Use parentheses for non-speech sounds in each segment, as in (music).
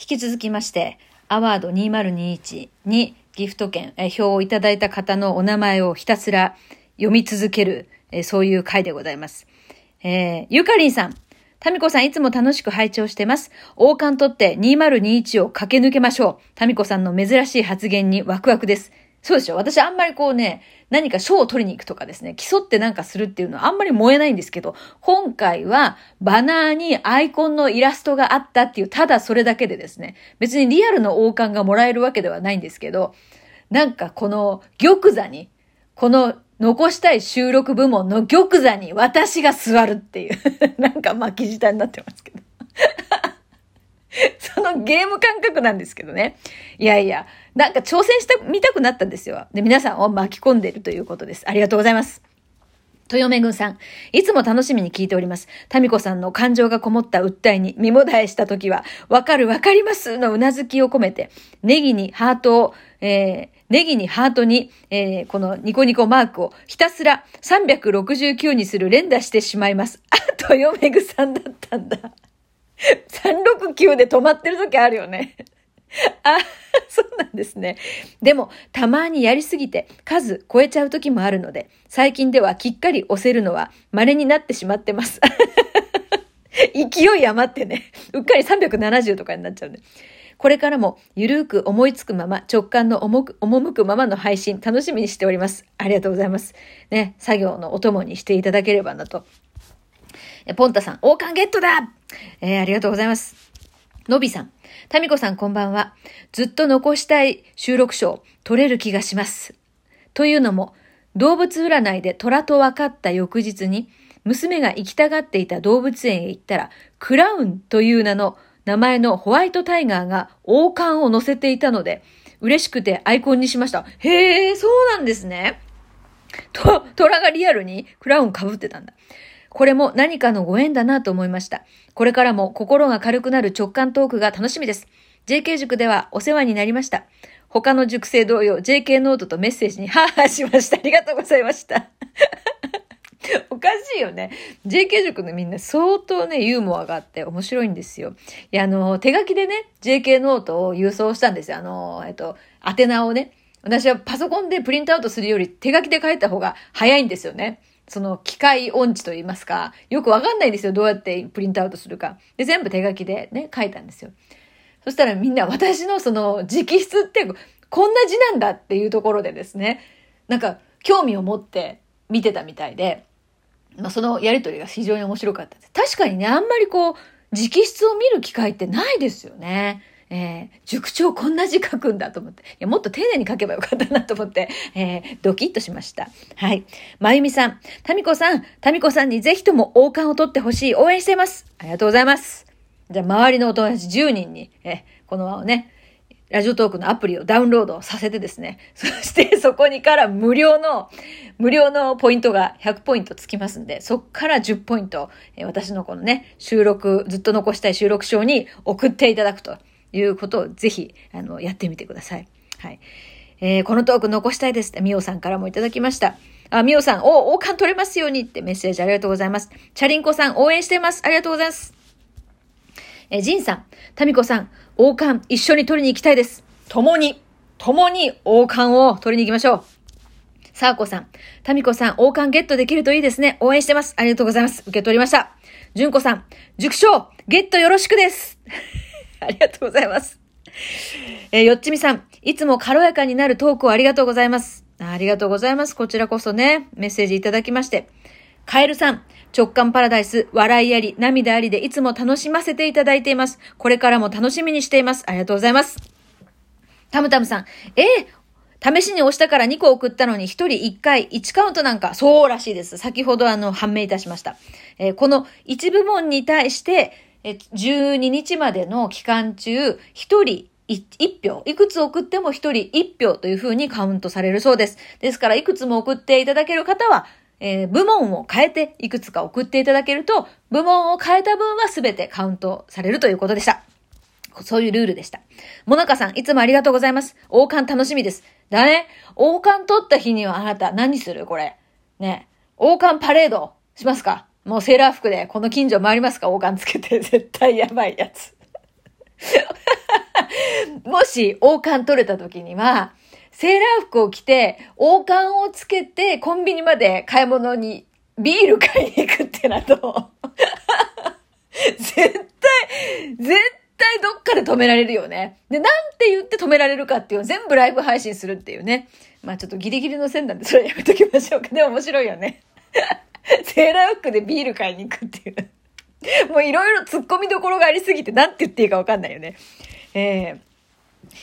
引き続きまして、アワード2021にギフト券、え表をいただいた方のお名前をひたすら読み続ける、えそういう回でございます。えー、ゆかりんさん。たみこさんいつも楽しく拝聴してます。王冠取って2021を駆け抜けましょう。たみこさんの珍しい発言にワクワクです。そうでしょ？私あんまりこうね、何か賞を取りに行くとかですね、競ってなんかするっていうのはあんまり燃えないんですけど、今回はバナーにアイコンのイラストがあったっていう、ただそれだけでですね、別にリアルの王冠がもらえるわけではないんですけど、なんかこの玉座に、この残したい収録部門の玉座に私が座るっていう (laughs) なんか巻き舌になってますけど。のゲーム感覚なんですけどね。いやいや、なんか挑戦してみたくなったんですよ。で、皆さんを巻き込んでるということです。ありがとうございます。豊目軍さん、いつも楽しみに聞いております。タミコさんの感情がこもった訴えに身もだえしたときは、わかるわかりますのうなずきを込めて、ネギにハートを、えー、ネギにハートに、えー、このニコニコマークをひたすら369にする連打してしまいます。あ、豊めぐさんだったんだ。(laughs) 369で止まってる時あるよね。(laughs) あ、そうなんですね。でも、たまにやりすぎて数超えちゃう時もあるので、最近ではきっかり押せるのは稀になってしまってます。(laughs) 勢い余ってね、うっかり370とかになっちゃうね。これからもゆるーく思いつくまま、直感の赴く赴くままの配信、楽しみにしております。ありがとうございます。ね、作業のお供にしていただければなと。え、ポンタさん、王冠ゲットだえー、ありがとうございます。のびさん、タミコさんこんばんは。ずっと残したい収録賞、取れる気がします。というのも、動物占いで虎と分かった翌日に、娘が行きたがっていた動物園へ行ったら、クラウンという名の名前のホワイトタイガーが王冠を乗せていたので、嬉しくてアイコンにしました。へえ、そうなんですね。と、虎がリアルにクラウン被ってたんだ。これも何かのご縁だなと思いました。これからも心が軽くなる直感トークが楽しみです。JK 塾ではお世話になりました。他の塾生同様、JK ノートとメッセージにハーハーしました。ありがとうございました。(laughs) おかしいよね。JK 塾のみんな相当ね、ユーモアがあって面白いんですよ。いや、あの、手書きでね、JK ノートを郵送したんですよ。あの、えっと、宛名をね。私はパソコンでプリントアウトするより手書きで書いた方が早いんですよね。その機械音痴と言いますか、よくわかんないんですよ。どうやってプリントアウトするか。で、全部手書きでね、書いたんですよ。そしたらみんな私のその直筆ってこんな字なんだっていうところでですね、なんか興味を持って見てたみたいで、まあ、そのやりとりが非常に面白かったです。確かにね、あんまりこう、直筆を見る機会ってないですよね。えー、塾長こんな字書くんだと思って。いや、もっと丁寧に書けばよかったなと思って、えー、ドキッとしました。はい。まゆみさん、タミコさん、タミコさんにぜひとも王冠を取ってほしい。応援しています。ありがとうございます。じゃあ、周りのお友達10人に、えー、この輪をね、ラジオトークのアプリをダウンロードさせてですね、(laughs) そしてそこにから無料の、無料のポイントが100ポイントつきますんで、そっから10ポイント、私のこのね、収録、ずっと残したい収録賞に送っていただくということをぜひ、あの、やってみてください。はい。えー、このトーク残したいですって、みおさんからもいただきました。あ、みおさん、お、王冠取れますようにってメッセージありがとうございます。チャリンコさん、応援してます。ありがとうございます。えジンさん、タミコさん、王冠一緒に取りに行きたいです。共に、共に王冠を取りに行きましょう。サーコさん、タミコさん、王冠ゲットできるといいですね。応援してます。ありがとうございます。受け取りました。ジュンコさん、塾長、ゲットよろしくです。(laughs) ありがとうございます。えー、よっちみさん、いつも軽やかになるトークをありがとうございます。ありがとうございます。こちらこそね、メッセージいただきまして。カエルさん、直感パラダイス、笑いあり、涙ありでいつも楽しませていただいています。これからも楽しみにしています。ありがとうございます。タムタムさん、えー、試しに押したから2個送ったのに1人1回1カウントなんか、そうらしいです。先ほどあの、判明いたしました。えー、この1部門に対して、え12日までの期間中、1人1票、いくつ送っても1人1票というふうにカウントされるそうです。ですから、いくつも送っていただける方は、えー、部門を変えていくつか送っていただけると、部門を変えた分は全てカウントされるということでした。そういうルールでした。もなかさん、いつもありがとうございます。王冠楽しみです。だね。王冠取った日にはあなた何する？これ。ね。王冠パレードしますか？もうセーラー服でこの近所回りますか？王冠つけて。絶対やばいやつ。(laughs) もし王冠取れた時には、セーラー服を着て、王冠をつけて、コンビニまで買い物にビール買いに行くってなと、(laughs) 絶対、絶対どっかで止められるよね。で、なんて言って止められるかっていうのを全部ライブ配信するっていうね。まあちょっとギリギリの線なんでそれやめときましょうか。でも面白いよね。セーラー服でビール買いに行くっていう。(laughs) もういろいろ突っ込みどころがありすぎて何て言っていいかわかんないよね。えー、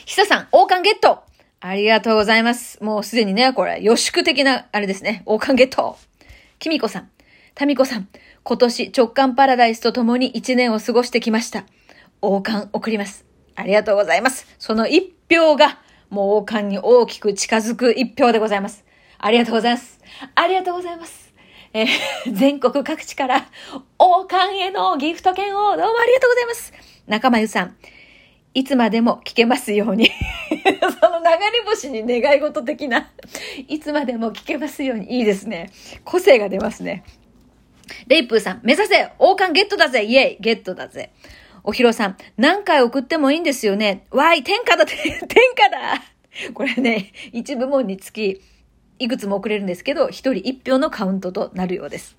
ひささん、王冠ゲットありがとうございます。もうすでにね、これ、予祝的な、あれですね。王冠ゲットきみこさん、たみこさん、今年直感パラダイスと共に一年を過ごしてきました。王冠送ります。ありがとうございます。その一票が、もう王冠に大きく近づく一票でございます。ありがとうございます。ありがとうございます。えー、(laughs) 全国各地から王冠へのギフト券をどうもありがとうございます。仲間ゆさん、いつまでも聞けますように (laughs) その流れ星に願い事的ないつまでも聞けますように。いいですね。個性が出ますね。レイプーさん、目指せ王冠ゲットだぜイェイゲットだぜおひろさん、何回送ってもいいんですよねわい、天下だ天下だこれね、一部門につき、いくつも送れるんですけど、一人一票のカウントとなるようです。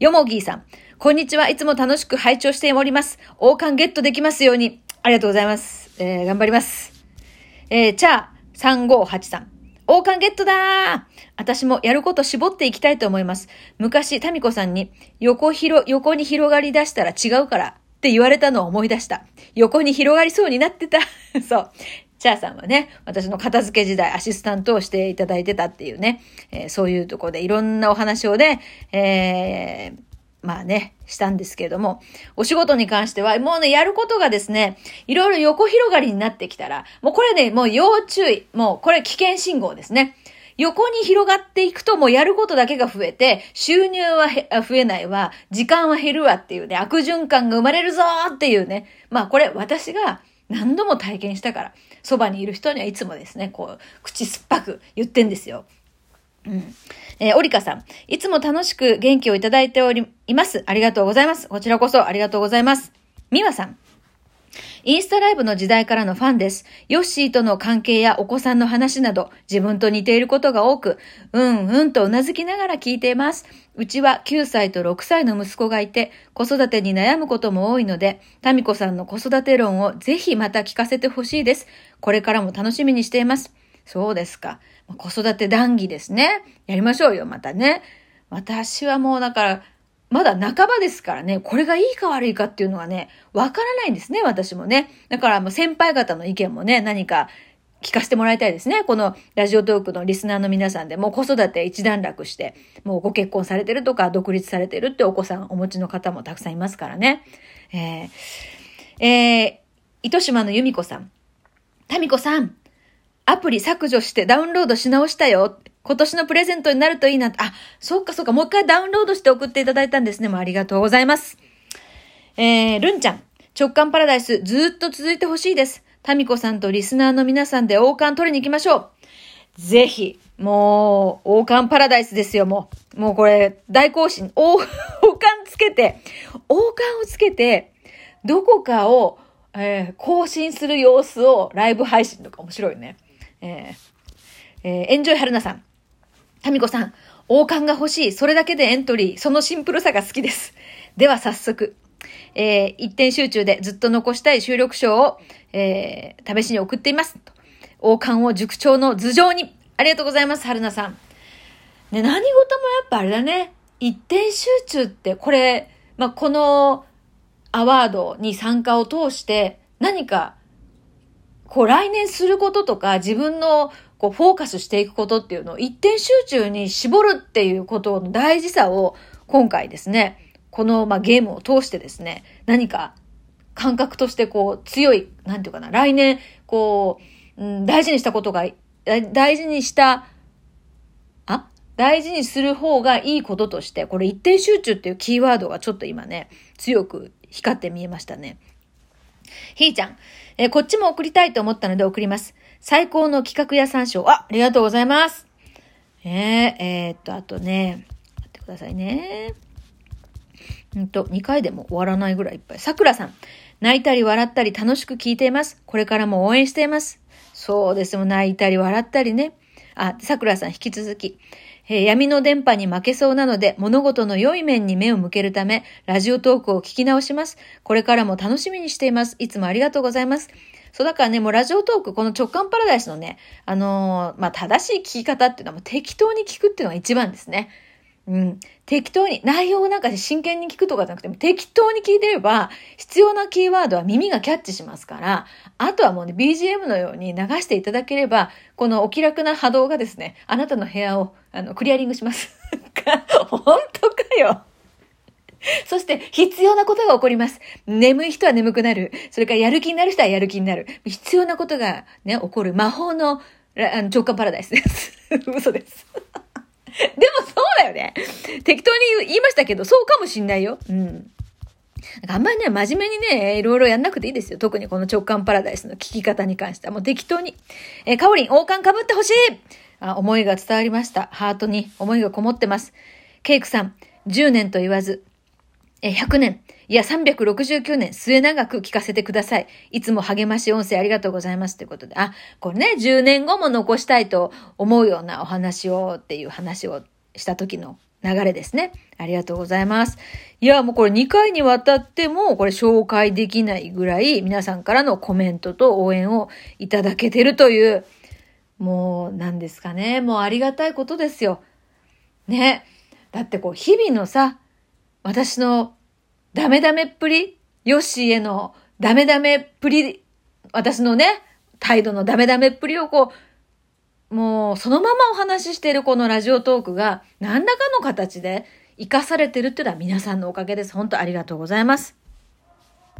よもぎーさん、こんにちは。いつも楽しく拝聴しております。王冠ゲットできますように。ありがとうございます。えー、頑張ります。えー、チャー3583。王冠ゲットだー私もやること絞っていきたいと思います。昔、タミコさんに、横広、横に広がり出したら違うからって言われたのを思い出した。横に広がりそうになってた。(laughs) そう。チャーさんはね、私の片付け時代アシスタントをしていただいてたっていうね、えー、そういうところでいろんなお話をね、えー、まあね、したんですけれども、お仕事に関しては、もうね、やることがですね、いろいろ横広がりになってきたら、もうこれね、もう要注意。もうこれ危険信号ですね。横に広がっていくともうやることだけが増えて、収入は増えないわ、時間は減るわっていうね、悪循環が生まれるぞーっていうね。まあこれ私が何度も体験したから、そばにいる人にはいつもですね、こう、口酸っぱく言ってんですよ。うん。えー、オリカさん、いつも楽しく元気をいただいており、います。ありがとうございます。こちらこそありがとうございます。ミワさん、インスタライブの時代からのファンです。ヨッシーとの関係やお子さんの話など、自分と似ていることが多く、うんうんと頷きながら聞いています。うちは9歳と6歳の息子がいて、子育てに悩むことも多いので、タミコさんの子育て論をぜひまた聞かせてほしいです。これからも楽しみにしています。そうですか。子育て談義ですね。やりましょうよ、またね。私はもうだから、まだ半ばですからね、これがいいか悪いかっていうのはね、わからないんですね、私もね。だからもう先輩方の意見もね、何か聞かせてもらいたいですね。このラジオトークのリスナーの皆さんでも子育て一段落して、もうご結婚されてるとか独立されてるってお子さんお持ちの方もたくさんいますからね。えー、えー、糸島の由美子さん。タミコさん、アプリ削除してダウンロードし直したよ。今年のプレゼントになるといいな。あ、そっかそっか。もう一回ダウンロードして送っていただいたんですね。もうありがとうございます。えー、るんちゃん。直感パラダイスずっと続いてほしいです。タミコさんとリスナーの皆さんで王冠取りに行きましょう。ぜひ、もう、王冠パラダイスですよ、もう。もうこれ、大行進。王、王冠つけて、王冠をつけて、どこかを、えー、更新する様子をライブ配信とか面白いね。えー、えー、エンジョイハルナさん。タミコさん、王冠が欲しい。それだけでエントリー。そのシンプルさが好きです。では早速、えー、一点集中でずっと残したい収録書を、えー、試しに送っています。王冠を塾長の頭上に。ありがとうございます、春菜さん。ね、何事もやっぱあれだね。一点集中って、これ、まあ、このアワードに参加を通して何か、こう来年することとか自分のこうフォーカスしていくことっていうのを一点集中に絞るっていうことの大事さを今回ですね、このまあゲームを通してですね、何か感覚としてこう強い、なんていうかな、来年こう、うん、大事にしたことが、大事にした、あ？大事にする方がいいこととして、これ一点集中っていうキーワードがちょっと今ね、強く光って見えましたね。ひーちゃん、えー、こっちも送りたいと思ったので送ります。最高の企画屋参照。あ、ありがとうございます。えー、えー、っと、あとね、待ってくださいね。うんと、2回でも終わらないぐらいいっぱい。さくらさん。泣いたり笑ったり楽しく聞いています。これからも応援しています。そうですも泣いたり笑ったりね。あ、桜さん引き続き。えー、闇の電波に負けそうなので、物事の良い面に目を向けるため、ラジオトークを聞き直します。これからも楽しみにしています。いつもありがとうございます。そうだからね、もうラジオトーク、この直感パラダイスのね、あのー、まあ、正しい聞き方っていうのはもう適当に聞くっていうのが一番ですね。うん。適当に、内容をなんか真剣に聞くとかじゃなくても、適当に聞いてれば、必要なキーワードは耳がキャッチしますから、あとはもうね、BGM のように流していただければ、このお気楽な波動がですね、あなたの部屋を、あの、クリアリングします。(laughs) 本当かよ。(laughs) そして、必要なことが起こります。眠い人は眠くなる。それから、やる気になる人はやる気になる。必要なことがね、起こる魔法の、あの、直感パラダイスです。(laughs) 嘘です。(laughs) でもそうだよね。適当に言いましたけど、そうかもしんないよ。うん。あんまりね、真面目にね、いろいろやんなくていいですよ。特にこの直感パラダイスの聞き方に関しては。もう適当に。えー、カオリン、王冠被ってほしいあ思いが伝わりました。ハートに思いがこもってます。ケイクさん、10年と言わず、え、100年、いや369年、末長く聞かせてください。いつも励まし音声ありがとうございます。ということで、あ、これね、10年後も残したいと思うようなお話をっていう話をした時の流れですね。ありがとうございます。いや、もうこれ2回にわたってもこれ紹介できないぐらい皆さんからのコメントと応援をいただけてるという、もう何ですかね。もうありがたいことですよ。ね。だってこう日々のさ、私のダメダメっぷり、ヨッシーへのダメダメっぷり、私のね、態度のダメダメっぷりをこう、もうそのままお話ししているこのラジオトークが何らかの形で活かされてるっていうのは皆さんのおかげです。本当ありがとうございます。